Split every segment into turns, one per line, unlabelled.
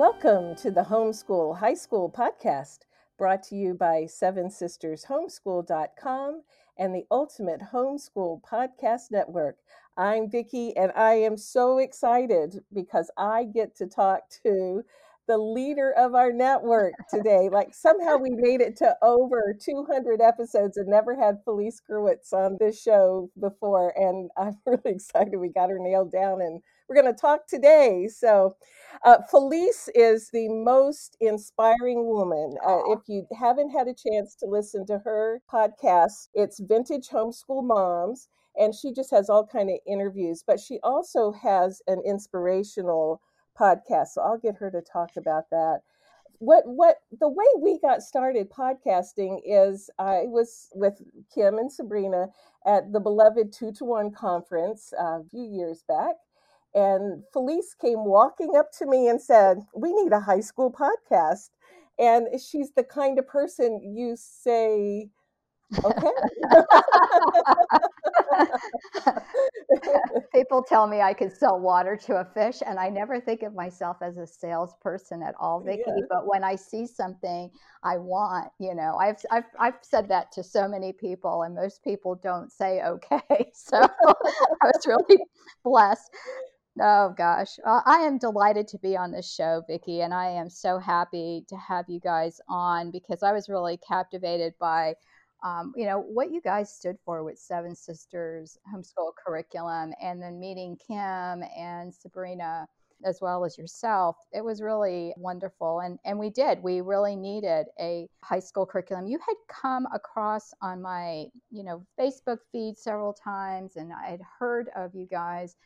Welcome to the Homeschool High School podcast, brought to you by Seven Sisters Homeschool.com and the Ultimate Homeschool Podcast Network. I'm Vicki, and I am so excited because I get to talk to the leader of our network today. like somehow we made it to over 200 episodes and never had Felice Gerwitz on this show before. And I'm really excited we got her nailed down and we're going to talk today. So, uh, Felice is the most inspiring woman. Uh, if you haven't had a chance to listen to her podcast, it's Vintage Homeschool Moms, and she just has all kind of interviews. But she also has an inspirational podcast. So I'll get her to talk about that. What what the way we got started podcasting is I was with Kim and Sabrina at the beloved two to one conference uh, a few years back, and Felice came walking up to me and said, "We need a high school podcast." And she's the kind of person you say, Okay.
People tell me I could sell water to a fish, and I never think of myself as a salesperson at all, Vicki. Yeah. But when I see something I want, you know, I've, I've I've said that to so many people, and most people don't say okay. So I was really blessed. Oh gosh, uh, I am delighted to be on this show, Vicki, and I am so happy to have you guys on because I was really captivated by um, you know, what you guys stood for with Seven Sisters homeschool curriculum and then meeting Kim and Sabrina as well as yourself. It was really wonderful. And, and we did, we really needed a high school curriculum. You had come across on my, you know, Facebook feed several times and I had heard of you guys.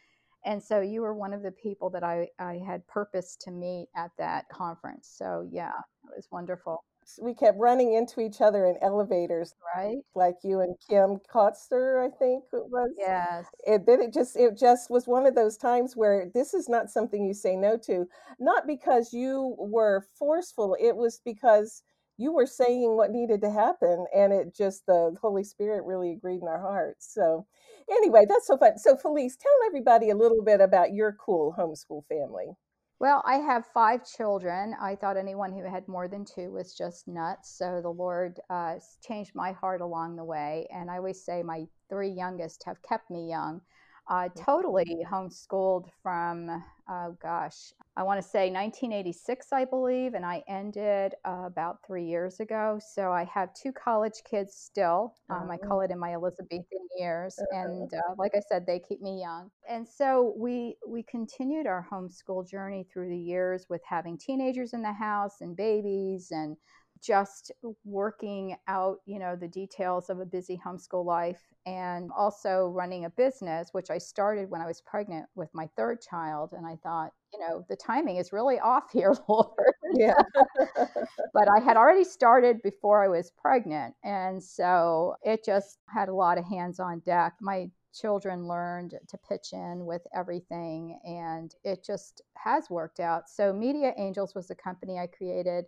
And so you were one of the people that I, I had purpose to meet at that conference. So yeah, it was wonderful
we kept running into each other in elevators,
right?
Like you and Kim Kotzer, I think it was.
Yes.
It then it just it just was one of those times where this is not something you say no to, not because you were forceful. It was because you were saying what needed to happen, and it just the Holy Spirit really agreed in our hearts. So, anyway, that's so fun. So, Felice, tell everybody a little bit about your cool homeschool family.
Well, I have five children. I thought anyone who had more than two was just nuts. So the Lord uh, changed my heart along the way. And I always say my three youngest have kept me young uh, totally homeschooled from, oh gosh, I want to say 1986, I believe, and I ended uh, about three years ago. So I have two college kids still. Um, I call oh. it in my Elizabethan years, and uh, like I said, they keep me young. And so we we continued our homeschool journey through the years with having teenagers in the house and babies and just working out, you know, the details of a busy homeschool life and also running a business, which I started when I was pregnant with my third child. And I thought, you know, the timing is really off here, Lord.
Yeah.
but I had already started before I was pregnant. And so it just had a lot of hands on deck. My children learned to pitch in with everything, and it just has worked out. So, Media Angels was the company I created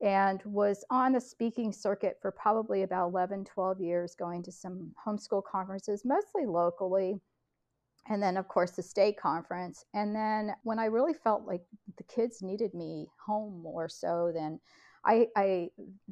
and was on the speaking circuit for probably about 11, 12 years, going to some homeschool conferences, mostly locally. And then, of course, the state conference. And then, when I really felt like the kids needed me home more so than I, I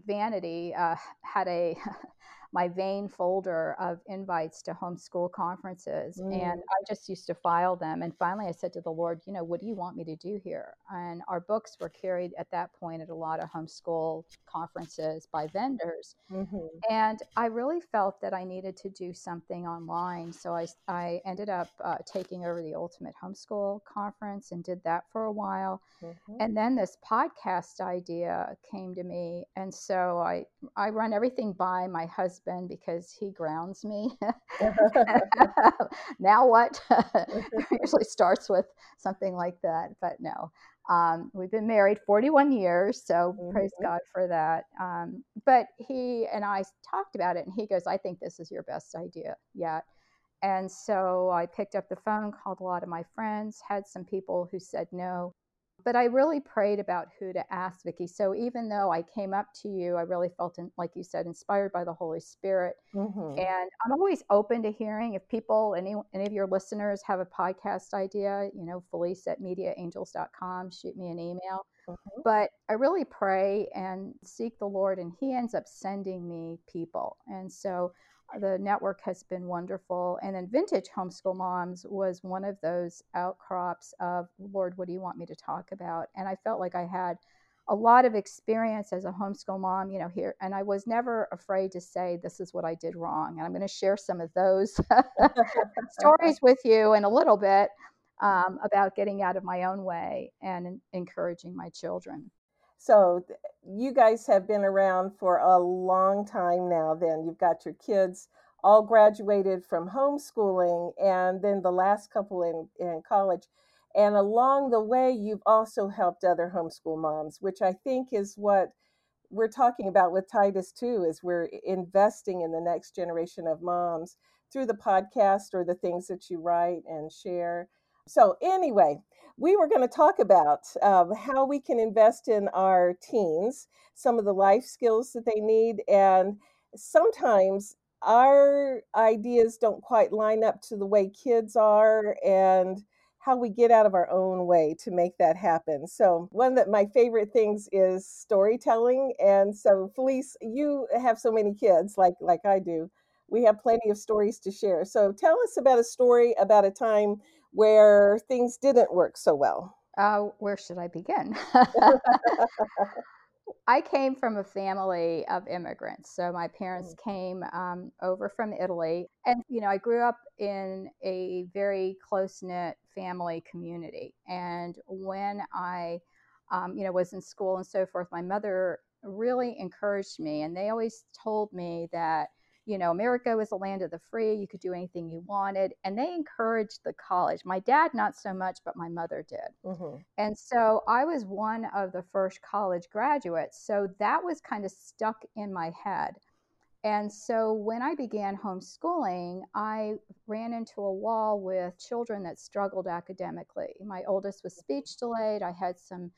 Vanity uh, had a my vain folder of invites to homeschool conferences mm. and i just used to file them and finally i said to the lord you know what do you want me to do here and our books were carried at that point at a lot of homeschool conferences by vendors mm-hmm. and i really felt that i needed to do something online so i, I ended up uh, taking over the ultimate homeschool conference and did that for a while mm-hmm. and then this podcast idea came to me and so i i run everything by my husband husband because he grounds me. now what? usually starts with something like that, but no. Um, we've been married 41 years, so mm-hmm. praise God for that. Um, but he and I talked about it, and he goes, I think this is your best idea yet. And so I picked up the phone, called a lot of my friends, had some people who said no. But I really prayed about who to ask, Vicki. So even though I came up to you, I really felt, in, like you said, inspired by the Holy Spirit. Mm-hmm. And I'm always open to hearing if people, any any of your listeners have a podcast idea, you know, Felice at mediaangels.com, shoot me an email. Mm-hmm. But I really pray and seek the Lord, and He ends up sending me people. And so the network has been wonderful. And then Vintage Homeschool Moms was one of those outcrops of, Lord, what do you want me to talk about? And I felt like I had a lot of experience as a homeschool mom, you know, here, and I was never afraid to say, this is what I did wrong. And I'm going to share some of those stories with you in a little bit um, about getting out of my own way and encouraging my children.
So you guys have been around for a long time now. Then you've got your kids all graduated from homeschooling, and then the last couple in in college. And along the way, you've also helped other homeschool moms, which I think is what we're talking about with Titus too. Is we're investing in the next generation of moms through the podcast or the things that you write and share. So anyway, we were going to talk about um, how we can invest in our teens, some of the life skills that they need, and sometimes our ideas don't quite line up to the way kids are and how we get out of our own way to make that happen. So, one of my favorite things is storytelling. And so, Felice, you have so many kids like like I do. We have plenty of stories to share. So, tell us about a story about a time where things didn't work so well?
Uh, where should I begin? I came from a family of immigrants. So my parents mm. came um, over from Italy. And, you know, I grew up in a very close knit family community. And when I, um, you know, was in school and so forth, my mother really encouraged me. And they always told me that you know, America was a land of the free. You could do anything you wanted. And they encouraged the college. My dad, not so much, but my mother did. Mm-hmm. And so I was one of the first college graduates. So that was kind of stuck in my head. And so when I began homeschooling, I ran into a wall with children that struggled academically. My oldest was speech delayed. I had some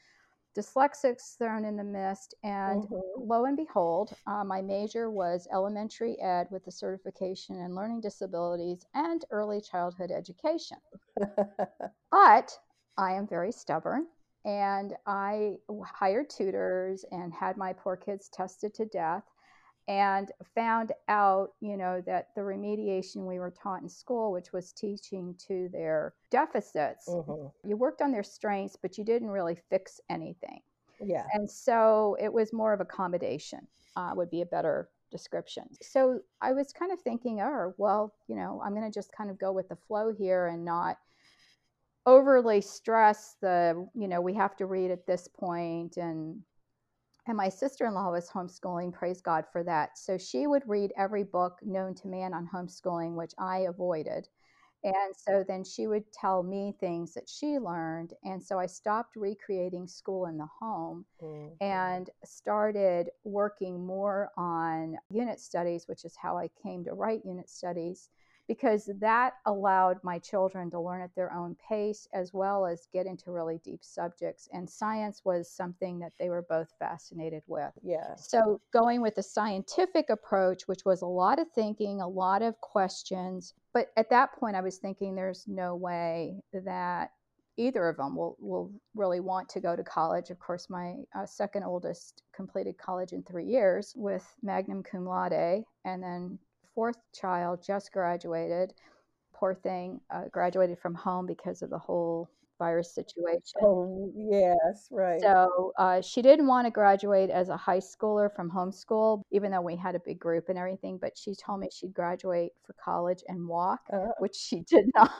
dyslexics thrown in the mist. And mm-hmm. lo and behold, uh, my major was elementary ed with a certification in learning disabilities and early childhood education. but I am very stubborn. And I hired tutors and had my poor kids tested to death and found out, you know, that the remediation we were taught in school, which was teaching to their deficits, mm-hmm. you worked on their strengths, but you didn't really fix anything.
Yeah.
And so it was more of accommodation, uh, would be a better description. So I was kind of thinking, oh, well, you know, I'm going to just kind of go with the flow here and not overly stress the, you know, we have to read at this point and and my sister in law was homeschooling, praise God for that. So she would read every book known to man on homeschooling, which I avoided. And so then she would tell me things that she learned. And so I stopped recreating school in the home mm-hmm. and started working more on unit studies, which is how I came to write unit studies because that allowed my children to learn at their own pace as well as get into really deep subjects. And science was something that they were both fascinated with.
Yeah.
So going with the scientific approach, which was a lot of thinking, a lot of questions. But at that point, I was thinking there's no way that either of them will, will really want to go to college. Of course, my uh, second oldest completed college in three years with magna cum laude, and then fourth child just graduated. Poor thing, uh, graduated from home because of the whole virus situation.
Oh, yes, right.
So uh, she didn't want to graduate as a high schooler from homeschool, even though we had a big group and everything. But she told me she'd graduate for college and walk, uh-huh. which she did not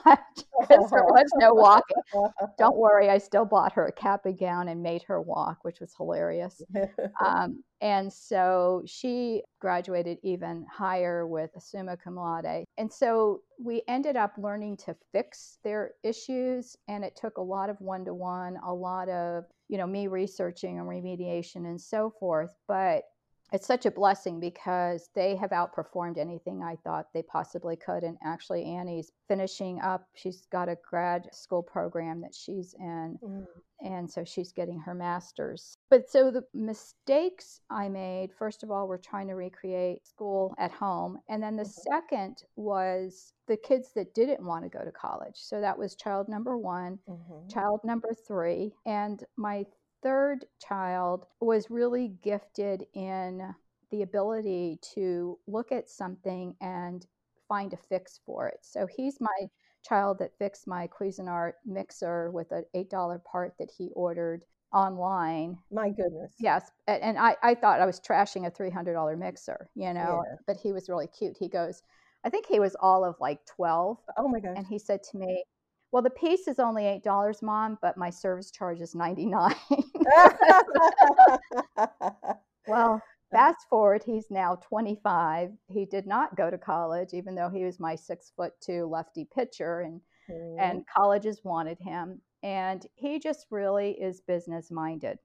because there was no walking. Don't worry, I still bought her a cap and gown and made her walk, which was hilarious. Um, and so she graduated even higher with summa cum laude. And so we ended up learning to fix their issues. And it took a lot of one to one, a lot of, you know, me researching and remediation and so forth. But it's such a blessing because they have outperformed anything I thought they possibly could. And actually, Annie's finishing up. She's got a grad school program that she's in. Mm. And so she's getting her master's. But so the mistakes I made, first of all, were trying to recreate school at home. And then the mm-hmm. second was the kids that didn't want to go to college. So that was child number one, mm-hmm. child number three. And my third child was really gifted in the ability to look at something and find a fix for it. So he's mm-hmm. my child that fixed my Cuisinart mixer with an $8 part that he ordered online.
My goodness.
Yes. And I, I thought I was trashing a $300 mixer, you know, yeah. but he was really cute. He goes, I think he was all of like 12.
Oh my gosh.
And he said to me, well, the piece is only eight dollars, mom, but my service charge is ninety nine. well, fast forward, he's now twenty five. He did not go to college, even though he was my six foot two lefty pitcher, and mm. and colleges wanted him, and he just really is business minded.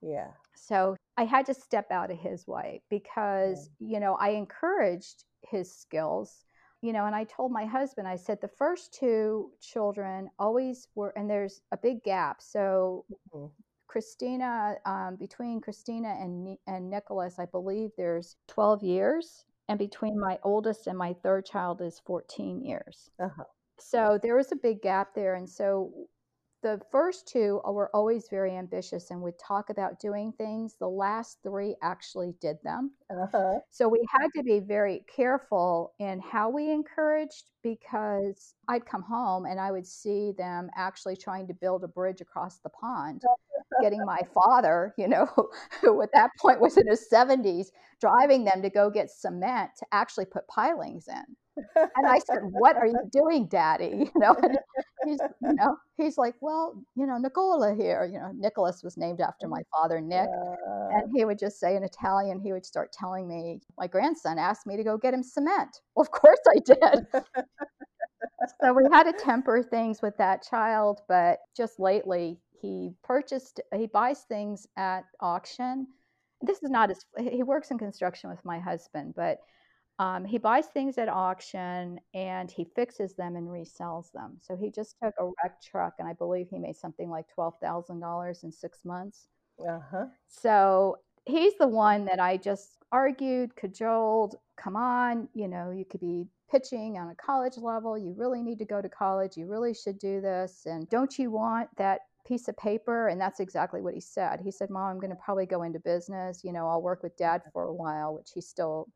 Yeah.
So I had to step out of his way because you know I encouraged his skills you know, and I told my husband, I said, the first two children always were, and there's a big gap. So, mm-hmm. Christina, um, between Christina and, and Nicholas, I believe there's 12 years. And between my oldest and my third child is 14 years. Uh-huh. So there was a big gap there. And so the first two were always very ambitious and would talk about doing things. The last three actually did them. Uh-huh. So we had to be very careful in how we encouraged because I'd come home and I would see them actually trying to build a bridge across the pond. getting my father, you know, who at that point was in his 70s, driving them to go get cement to actually put pilings in and I said, "What are you doing, Daddy?" You know, and he's, you know, he's like, "Well, you know, Nicola here. You know, Nicholas was named after my father, Nick." Uh, and he would just say in Italian, he would start telling me, "My grandson asked me to go get him cement." Well, of course I did. so we had to temper things with that child, but just lately he purchased, he buys things at auction. This is not as he works in construction with my husband, but um, he buys things at auction and he fixes them and resells them. So he just took a wrecked truck and I believe he made something like $12,000 in six months. Uh-huh. So he's the one that I just argued, cajoled, come on, you know, you could be pitching on a college level. You really need to go to college. You really should do this. And don't you want that piece of paper? And that's exactly what he said. He said, Mom, I'm going to probably go into business. You know, I'll work with dad for a while, which he still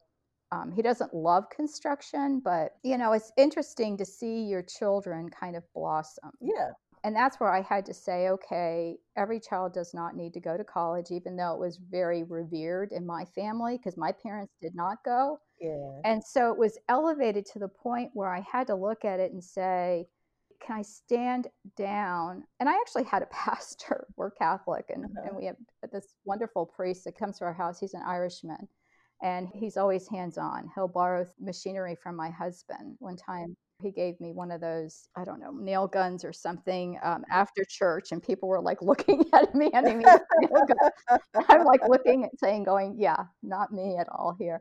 um, he doesn't love construction, but you know, it's interesting to see your children kind of blossom.
Yeah.
And that's where I had to say, okay, every child does not need to go to college, even though it was very revered in my family because my parents did not go.
Yeah.
And so it was elevated to the point where I had to look at it and say, can I stand down? And I actually had a pastor. We're Catholic, and, uh-huh. and we have this wonderful priest that comes to our house. He's an Irishman and he's always hands on. He'll borrow machinery from my husband. One time he gave me one of those, I don't know, nail guns or something um, after church, and people were like looking at me, handing me nail gun. I'm like looking and saying, going, yeah, not me at all here.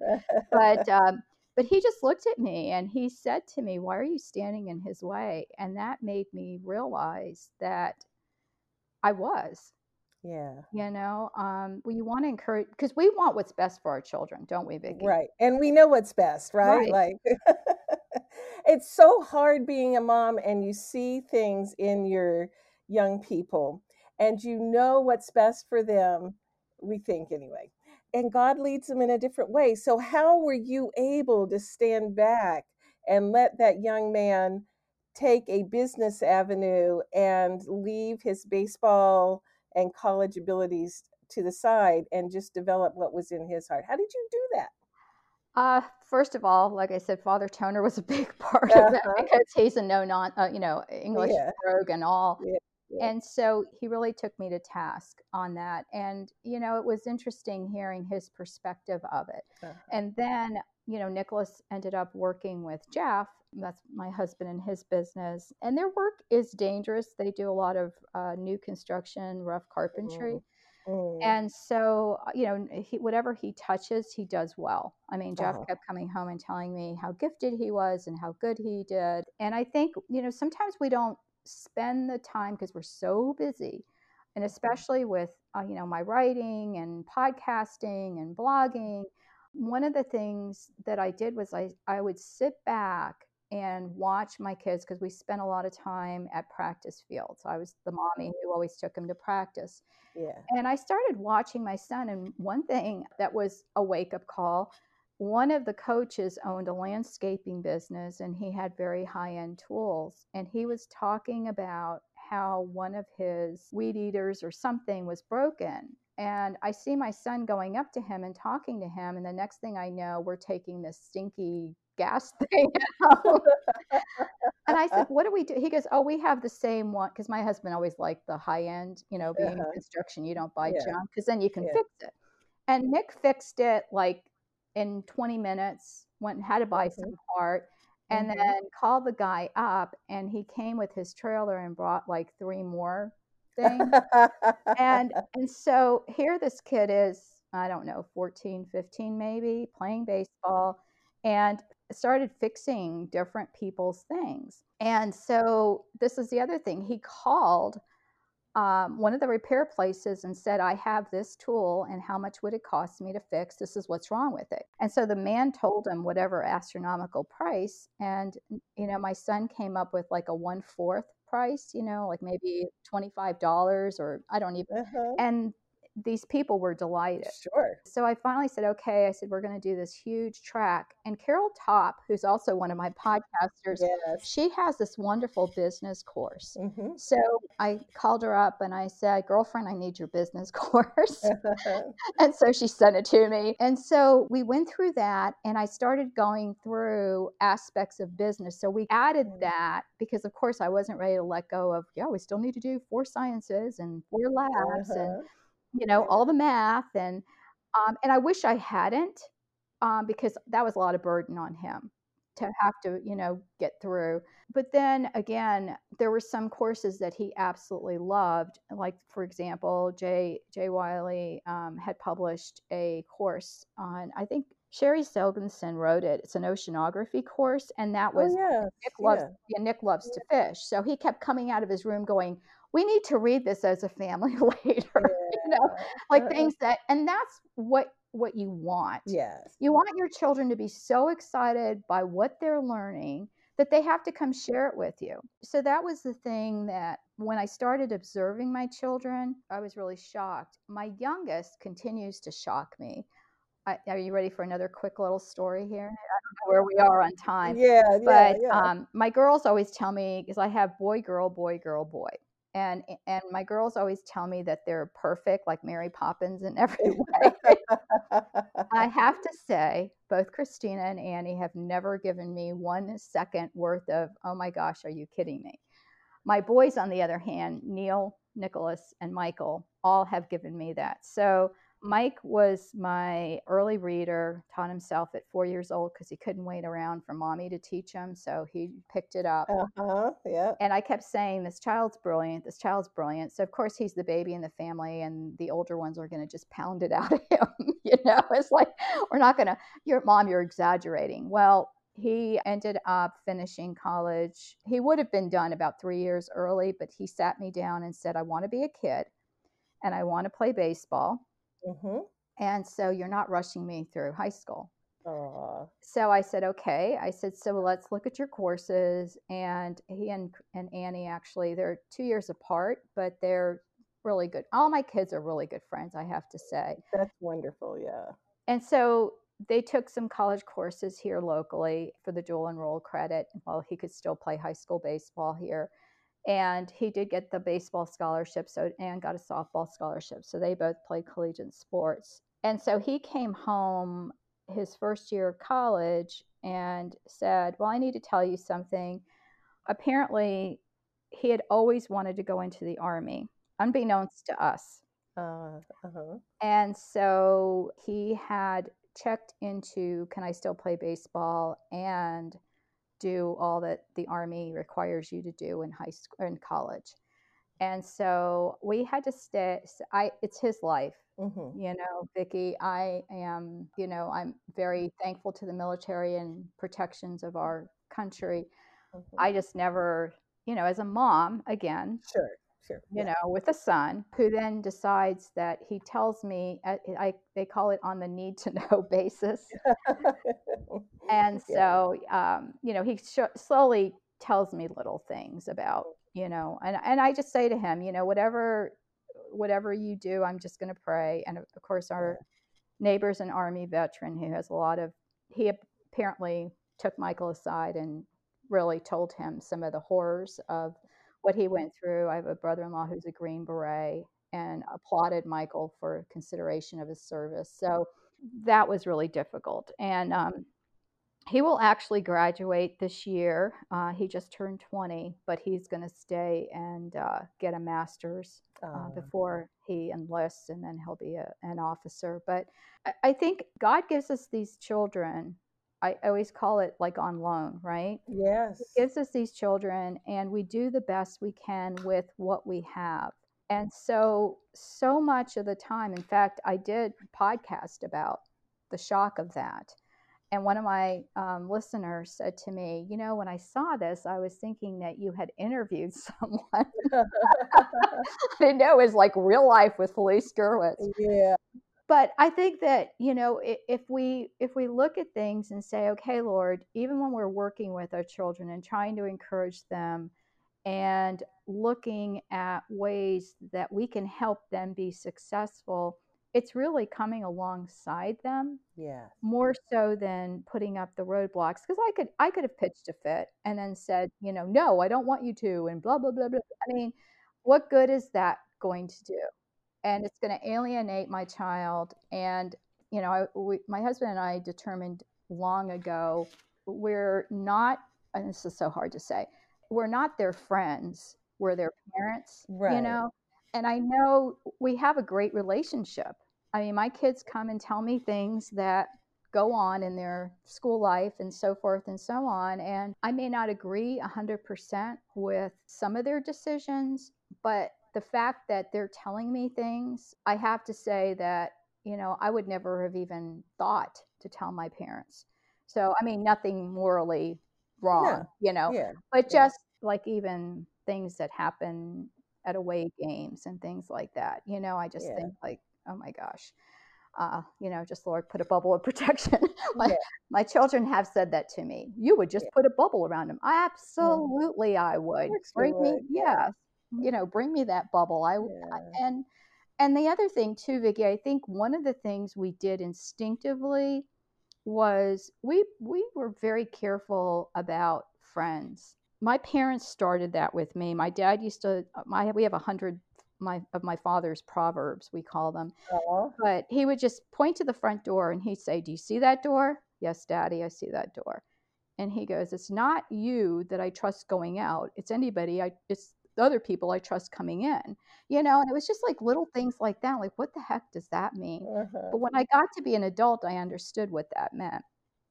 But um, but he just looked at me and he said to me, "Why are you standing in his way?" And that made me realize that I was
yeah.
You know, um, we want to encourage because we want what's best for our children, don't we, Vicki?
Right. And we know what's best, right? right. Like it's so hard being a mom and you see things in your young people and you know what's best for them, we think anyway. And God leads them in a different way. So how were you able to stand back and let that young man take a business avenue and leave his baseball and college abilities to the side and just develop what was in his heart. How did you do that?
Uh, first of all, like I said, Father Toner was a big part uh-huh. of that uh-huh. because he's a no non, uh, you know, English yeah. rogue and all. Yeah. Yeah. And so he really took me to task on that. And, you know, it was interesting hearing his perspective of it. Uh-huh. And then, you know, Nicholas ended up working with Jeff. That's my husband and his business. And their work is dangerous. They do a lot of uh, new construction, rough carpentry. Mm. Mm. And so, uh, you know, he, whatever he touches, he does well. I mean, Jeff uh-huh. kept coming home and telling me how gifted he was and how good he did. And I think, you know, sometimes we don't spend the time because we're so busy. And mm-hmm. especially with, uh, you know, my writing and podcasting and blogging, one of the things that I did was I, I would sit back and watch my kids because we spent a lot of time at practice fields. I was the mommy who always took him to practice.
Yeah.
And I started watching my son, and one thing that was a wake up call one of the coaches owned a landscaping business and he had very high end tools. And he was talking about how one of his weed eaters or something was broken. And I see my son going up to him and talking to him. And the next thing I know, we're taking this stinky gas thing out. and I said, "What do we do?" He goes, "Oh, we have the same one." Because my husband always liked the high end, you know, being uh-huh. construction, you don't buy yeah. junk because then you can yeah. fix it. And Nick fixed it like in 20 minutes. Went and had to buy mm-hmm. some part, and mm-hmm. then called the guy up, and he came with his trailer and brought like three more things. and and so here this kid is, I don't know, 14, 15 maybe, playing baseball and started fixing different people's things. And so this is the other thing. He called um, one of the repair places and said, I have this tool and how much would it cost me to fix? This is what's wrong with it. And so the man told him whatever astronomical price. And, you know, my son came up with like a one fourth price, you know, like maybe $25 or I don't even. Uh-huh. And these people were delighted.
Sure.
So I finally said, okay, I said, we're going to do this huge track. And Carol Topp, who's also one of my podcasters, yes. she has this wonderful business course. Mm-hmm. So I called her up and I said, girlfriend, I need your business course. and so she sent it to me. And so we went through that and I started going through aspects of business. So we added mm-hmm. that because, of course, I wasn't ready to let go of, yeah, we still need to do four sciences and four labs. Uh-huh. And you know, all the math and um, and I wish I hadn't um, because that was a lot of burden on him to have to, you know, get through. But then again, there were some courses that he absolutely loved. Like, for example, Jay Jay Wiley um, had published a course on, I think Sherri Seligson wrote it. It's an oceanography course, and that oh, was oh, yes. Nick loves yeah. yeah Nick loves yeah. to fish. So he kept coming out of his room going, "We need to read this as a family later." you know, like uh, things that, and that's what what you want.
Yes,
you want your children to be so excited by what they're learning that they have to come share it with you. So that was the thing that when I started observing my children, I was really shocked. My youngest continues to shock me. I, are you ready for another quick little story here? I don't know where we are on time.
Yeah,
but
yeah, yeah.
Um, my girls always tell me because I have boy, girl, boy, girl, boy, and and my girls always tell me that they're perfect, like Mary Poppins in every way. I have to say, both Christina and Annie have never given me one second worth of, oh my gosh, are you kidding me? My boys, on the other hand, Neil, Nicholas, and Michael, all have given me that. So Mike was my early reader, taught himself at four years old because he couldn't wait around for mommy to teach him. So he picked it up.
Uh-huh, yeah.
And I kept saying, This child's brilliant. This child's brilliant. So, of course, he's the baby in the family, and the older ones are going to just pound it out of him. you know, it's like, we're not going to, your mom, you're exaggerating. Well, he ended up finishing college. He would have been done about three years early, but he sat me down and said, I want to be a kid and I want to play baseball Mm-hmm. And so you're not rushing me through high school. Aww. So I said, okay. I said, so let's look at your courses. And he and, and Annie actually, they're two years apart, but they're really good. All my kids are really good friends, I have to say.
That's wonderful. Yeah.
And so they took some college courses here locally for the dual enroll credit while he could still play high school baseball here and he did get the baseball scholarship so and got a softball scholarship so they both played collegiate sports. And so he came home his first year of college and said well i need to tell you something. Apparently he had always wanted to go into the army unbeknownst to us. Uh, uh-huh. and so he had checked into can i still play baseball? And do all that the army requires you to do in high school in college And so we had to stay. I it's his life,
Mm-hmm.
you know, Vicki. I am, you know, I'm very thankful to the military and protections of our country.
Mm-hmm.
I just never, you know, as a mom, again,
Sure, sure.
you know, with a son who then decides that he tells me, I, I they call it on the need to know basis. And
Yeah.
so, um, you know, he sh- slowly tells me little things about, you know, and, and I just say to him, you know, whatever, whatever you do, I'm just going to pray. And of of course, our neighbor's an army veteran who has a lot of, he apparently took Michael aside and really told him some of the horrors of what he went through. I have a brother in law who's a Green Beret and applauded Michael for consideration of his service. So that was really difficult. And um, he will actually graduate this year. Uh, he just turned 20, but he's going to stay and uh, get a master's uh,
Aw.
before he enlists, and then he'll be a, an officer. But I, I think God gives us these children. I always call it like on loan, right?
yes.
He gives us these children, and we do the best we can with what we have. And so, so much of the time, in fact, I did podcast about the shock of that. And one of my um, listeners said to me, You know, when I saw this, I was thinking that you had interviewed someone. I didn't know it was like real life with Felice Gerwitz
yeah.
But i think that you know if we if we look at things and say okay lord even when we're working with our children and trying to encourage them and looking at ways that we can help them be successful it's really coming alongside them
Yeah.
more so than putting up the roadblocks. Because i could i could have pitched a fit and then said you know no i don't want you to and blah blah blah blah. I mean what good is that going to do and it's going to alienate my child and you know I, we, my husband and i determined long ago we're not and this is so hard to say we're not their friends we're their parents you know? And i know we have a great relationship. I mean my kids come and tell me things that go on in their school life and so forth and so on and i may not agree 100% with some of their decisions but the fact that they're telling me things, I have to say that, you know, I would never have even thought to tell my parents. So, I mean, nothing morally wrong,
No.
you know,
Yeah.
but
yeah.
just like even things that happen at away games and things like that, you know, I just
Yeah.
think like, oh my gosh. Uh, you know, just Lord, put a bubble of protection. my,
Yeah.
my children have said that to me. You would just
Yeah.
put a bubble around them. Absolutely, I would. Bring me,
would, yeah.
You know, bring me that bubble. I,
Yeah.
and and the other thing too, Vicki, I think one of the things we did instinctively was we we were very careful about friends. My parents started that with me. My dad used to. Uh, my we have a hundred my of my father's proverbs we call them, but he would just point to the front door and he'd say, "Do you see that door?" "Yes, Daddy, I see that door." And he goes, "It's not you that I trust going out. It's anybody. I it's the other people I trust coming in." You know, and it was just like little things like that. Like, what the heck does that mean?
Uh-huh.
But when I got to be an adult, I understood what that meant.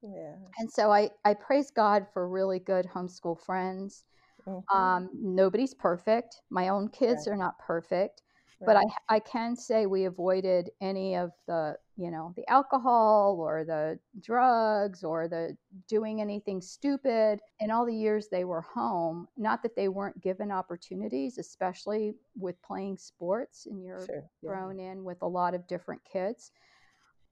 Yeah.
And so I, I praise God for really good homeschool friends.
Mhm.
Um, nobody's perfect. My own kids are not perfect, but I, I can say we avoided any of the, you know, the alcohol or the drugs or the doing anything stupid in all the years they were home. Not that they weren't given opportunities, especially with playing sports and you're
Sure. yeah.
thrown in with a lot of different kids.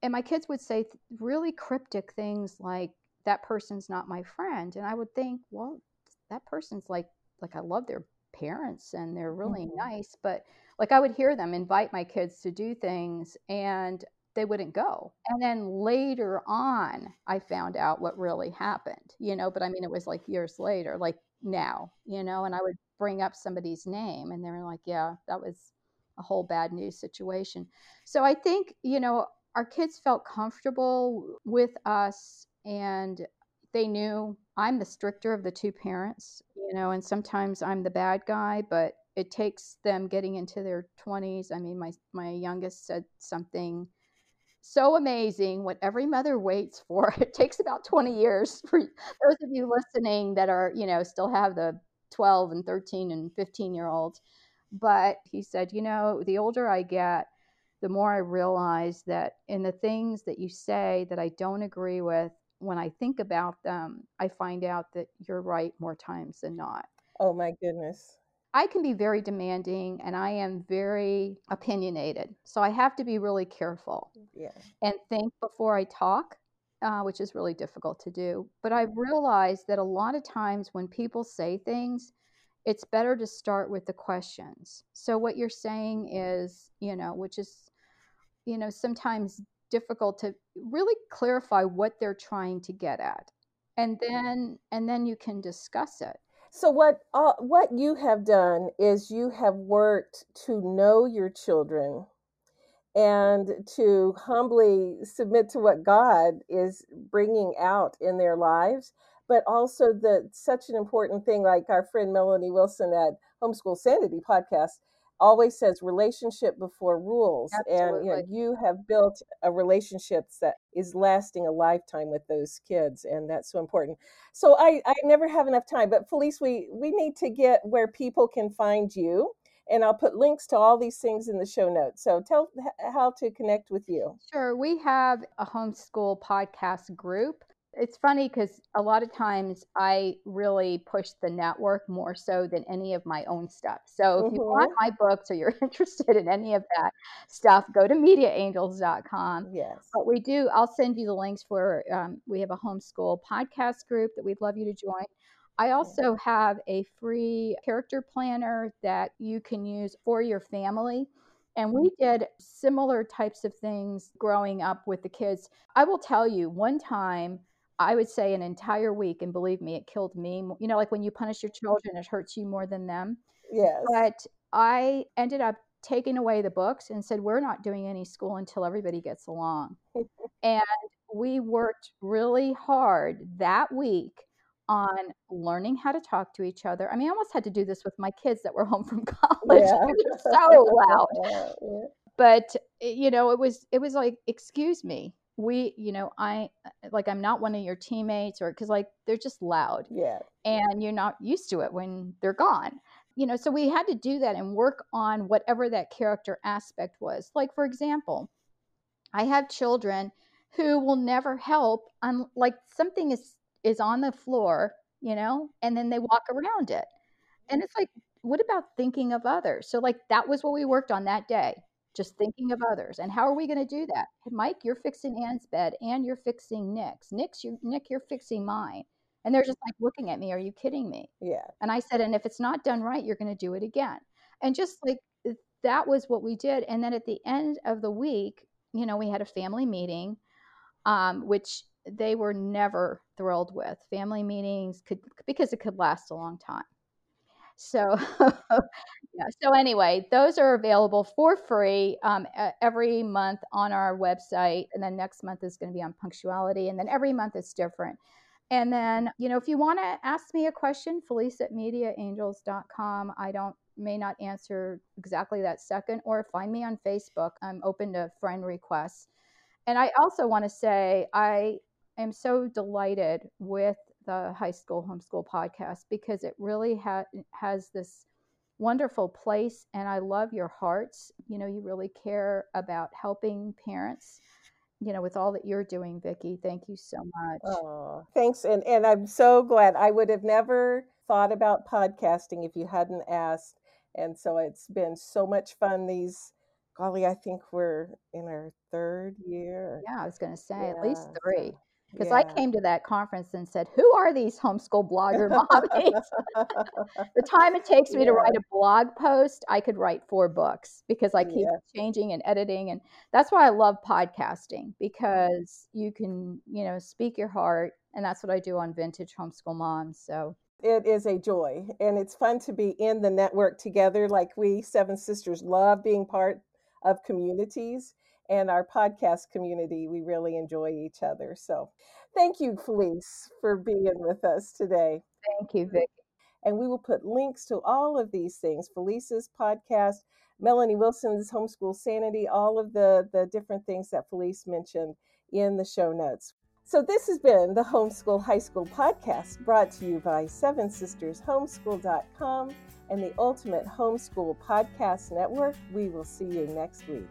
And my kids would say th- really cryptic things like, that person's not my friend. And I would think, well, that person's like, like I love their parents and they're really
Mhm.
nice. But like I would hear them invite my kids to do things and they wouldn't go. And then later on, I found out what really happened, you know, but I mean, it was like years later, like now, you know, and I would bring up somebody's name and they were like, yeah, that was a whole bad news situation. So I think, you know, our kids felt comfortable with us and they knew I'm the stricter of the two parents, you know, and sometimes I'm the bad guy, but it takes them getting into their 20s. I mean, my my youngest said something so amazing what every mother waits for. It takes about 20 years for those of you listening that are, you know, still have the 12 and 13 and 15 year olds. But he said, you know, the older I get, the more I realize that in the things that you say that I don't agree with, when I think about them, I find out that you're right more times than not.
Oh my goodness.
I can be very demanding and I am very opinionated. So I have to be really careful mm,
Yeah.
and think before I talk, uh, which is really difficult to do. But I've mm-hmm. realized that a lot of times when people say things, it's better to start with the questions. So what you're saying is, you know, which is, you know, sometimes difficult to really clarify what they're trying to get at. And mm-hmm. then and then you can discuss it.
So what uh, what you have done is you have worked to know your children and to humbly submit to what God is bringing out in their lives, but also the such an important thing like our friend Melanie Wilson at Homeschool Sanity podcast always says relationship before rules and you know you have built a relationship that is lasting a lifetime with those kids and that's so important so i i never have enough time but felice we we need to get where people can find you and i'll put links to all these things in the show notes so tell h- how to connect with you
Sure. We have a homeschool podcast group. It's funny because a lot of times I really push the network more so than any of my own stuff. So if you want
hmm
my books or you're interested in any of that stuff, go to mediaangels.com.
yes
But we do, I'll send you the links for, um, we have a homeschool podcast group that we'd love you to join. I also have a free character planner that you can use for your family. And we did similar types of things growing up with the kids. I will tell you, one time, I would say an entire week, and believe me, it killed me. You know, like when you punish your children, it hurts you more than them.
yes
But I ended up taking away the books and said, we're not doing any school until everybody gets along. And we worked really hard that week on learning how to talk to each other. I mean, I almost had to do this with my kids that were home from college.
yeah
It was so loud.
Yeah.
But eh, you know, it was it was like, excuse me. We, you know, I like I'm not one of your teammates or cuz like they're just loud
yeah
and you're not used to it when they're gone. You know, so we had to do that and work on whatever that character aspect was. Like for example, I have children who will never help on like something is is on the floor, you know, and then they walk around it. And mm-hmm. it's like, what about thinking of others? So like that was what we worked on that day. Just thinking of others. And how are we going to do that? Mike, you're fixing Ann's bed and you're fixing Nick's. Nick's you Nick, you're fixing mine. And they're just like looking at me, are you kidding me?
yeah
And I said, and if it's not done right, you're going to do it again. And just like that was what we did. And then at the end of the week, you know, we had a family meeting, um, which they were never thrilled with. Family meetings could, because it could last a long time. So, yeah. So anyway, those are available for free um, every month on our website, and then next month is going to be on punctuality, and then every month is different. And then, you know, if you want to ask me a question, Felice at mediaangels.com. I don't may not answer exactly that second, or find me on Facebook. I'm open to friend requests. And I also want to say I am so delighted with the high school homeschool podcast because it really ha- has this wonderful place and I love your hearts. You know, you really care about helping parents, you know, with all that you're doing, Vicki. Thank you so much.
Oh, thanks. And and I'm so glad. I would have never thought about podcasting if you hadn't asked. And so it's been so much fun these golly, I think we're in our third year.
Yeah, I was going to say at least three. Because I came to that conference and said, Who are these homeschool blogger mommies? the time it takes me to write a blog post, I could write four books because I keep
yeah,
changing and editing. And that's why I love podcasting mm. because you can, you know, speak your heart. And that's what I do on Vintage Homeschool Moms. So,
it is a joy. And it's fun to be in the network together. Like we seven sisters love being part of communities and our podcast community. We really enjoy each other. So thank you, Felice, for being with us today.
thank you, Vic.
And we will put links to all of these things Felice's podcast, Melanie Wilson's Homeschool Sanity, all of the, the different things that Felice mentioned in the show notes. So, this has been the Homeschool High School Podcast brought to you by Seven Sisters Homeschool.com and the Ultimate Homeschool Podcast Network. We will see you next week.